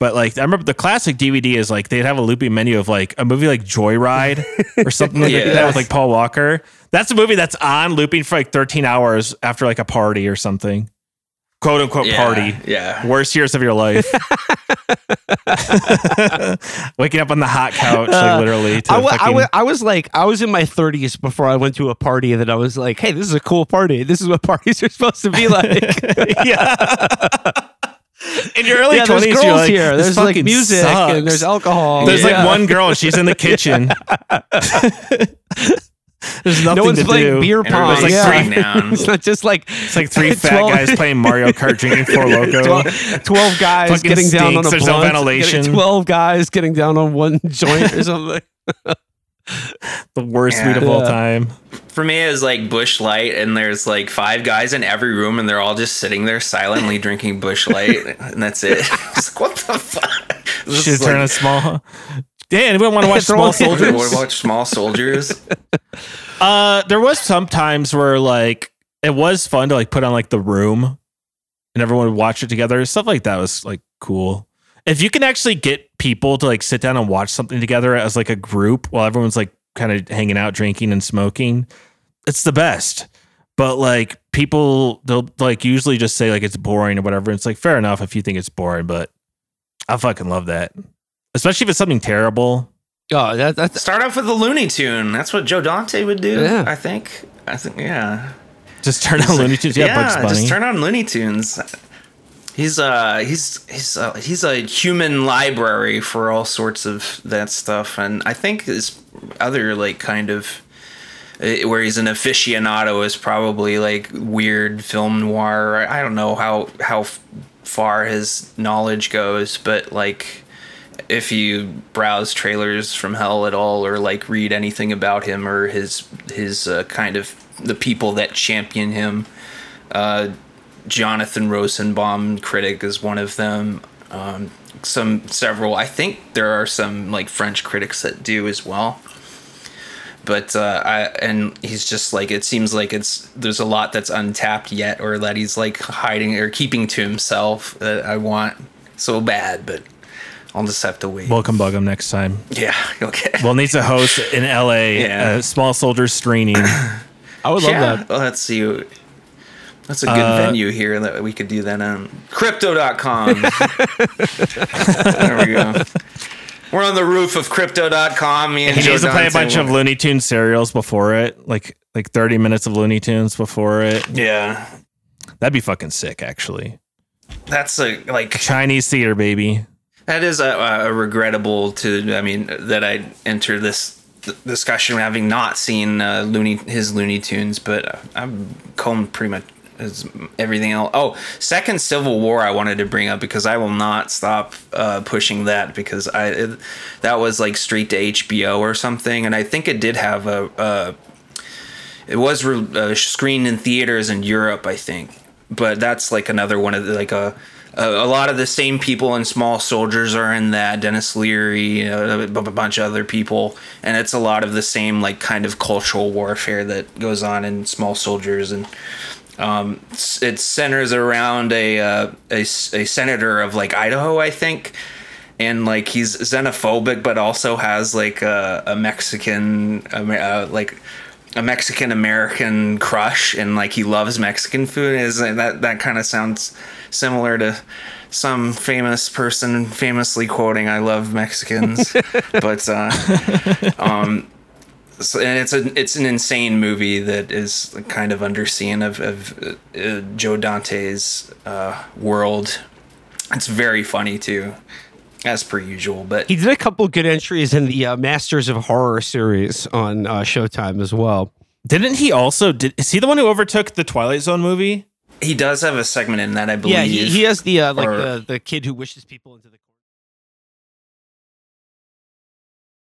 But like I remember the classic DVD is like they'd have a looping menu of like a movie like Joyride or something like Yeah. that with like Paul Walker. That's a movie that's on looping for like 13 hours after like a party or something. Quote unquote Yeah, party. Yeah. Worst years of your life. Waking up on the hot couch, like uh, literally. To I, fucking- wa- I was like, I was in my 30s before I went to a party that I was like, hey, this is a cool party. This is what parties are supposed to be like. yeah. In your early yeah, there's 20s, girls you're like, here. There's like music sucks." and there's alcohol. There's Yeah. like one girl, she's in the kitchen. There's nothing No one's to playing do. beer pong. yeah. like sitting down. it's not just like It's like three fat 12 guys playing Mario Kart, drinking Four Loco. 12, 12 guys getting down on stinks. a There's no ventilation. 12 guys getting down on one joint or something. The worst Yeah. weed of all Yeah. time. For me, it was like Busch Light, and there's like five guys in every room, and they're all just sitting there silently drinking Busch Light, and that's it. It's like, what the fuck? This Should is turn like- a small. Yeah, anyone want to watch Throw Small it- Soldiers? What watch Small Soldiers? Uh, there was some times where like it was fun to like put on like the room, and everyone would watch it together. Stuff like that was like cool. If you can actually get people to like sit down and watch something together as like a group while everyone's like kind of hanging out, drinking and smoking, it's the best. But like people, they'll like usually just say like it's boring or whatever. It's like fair enough if you think it's boring, but I fucking love that, especially if it's something terrible. Oh, that, that's Start off with the Looney Tune. That's what Joe Dante would do. Yeah. I think. I think. Yeah. Just turn on Looney Tunes. Yeah, Bugs Bunny. just turn on Looney Tunes. He's uh he's he's uh, he's a human library for all sorts of that stuff, and I think his other like kind of where he's an aficionado is probably like weird film noir. I don't know how how far his knowledge goes, but like if you browse trailers from hell at all or like read anything about him or his his uh, kind of the people that champion him uh, jonathan rosenbaum critic is one of them um, some several i think there are some like french critics that do as well but uh, I and he's just like it seems like it's there's a lot that's untapped yet or that he's like hiding or keeping to himself that I want so bad, but I'll just have to wait. Welcome, bug him next time. yeah, okay. Well, needs a host in LA, Yeah. uh, Small Soldiers screening. I would love yeah, that. well, let's see. That's a good Uh, venue here that we could do that on. Crypto.com. there we go. We're on the roof of crypto.com. Me and he Joe needs to play a bunch of Looney Tunes serials before it, like like thirty minutes of Looney Tunes before it. Yeah. That'd be fucking sick, actually. That's a like Chinese theater, baby. That is a, a regrettable to. I mean, that I enter this discussion having not seen uh, Looney his Looney Tunes, but I'm combed pretty much as everything else. Oh, second Civil War, I wanted to bring up because I will not stop uh, pushing that because I it, that was like straight to HBO or something, and I think it did have a. a it was re- uh, screened in theaters in Europe, I think, but that's like another one of the, like a a, a lot of the same people in Small Soldiers are in that. Denis Leary, a, b- a bunch of other people, and it's a lot of the same like kind of cultural warfare that goes on in Small Soldiers, and um, it centers around a, uh, a a senator of like Idaho, I think. And like he's xenophobic, but also has like a, a Mexican, uh, like a Mexican American crush, and like he loves Mexican food. Is that that kind of sounds similar to some famous person famously quoting "I love Mexicans," but uh, um, so, and it's a it's an insane movie that is kind of underseen of of uh, uh, Joe Dante's uh, world. It's very funny too, as per usual. But He did a couple good entries in the uh, Masters of Horror series on uh, Showtime as well. Didn't he also? Did, is he the one who overtook the Twilight Zone movie? he does have a segment in that, I believe. Yeah, he, he has the uh, like Or- the, the kid who wishes people into the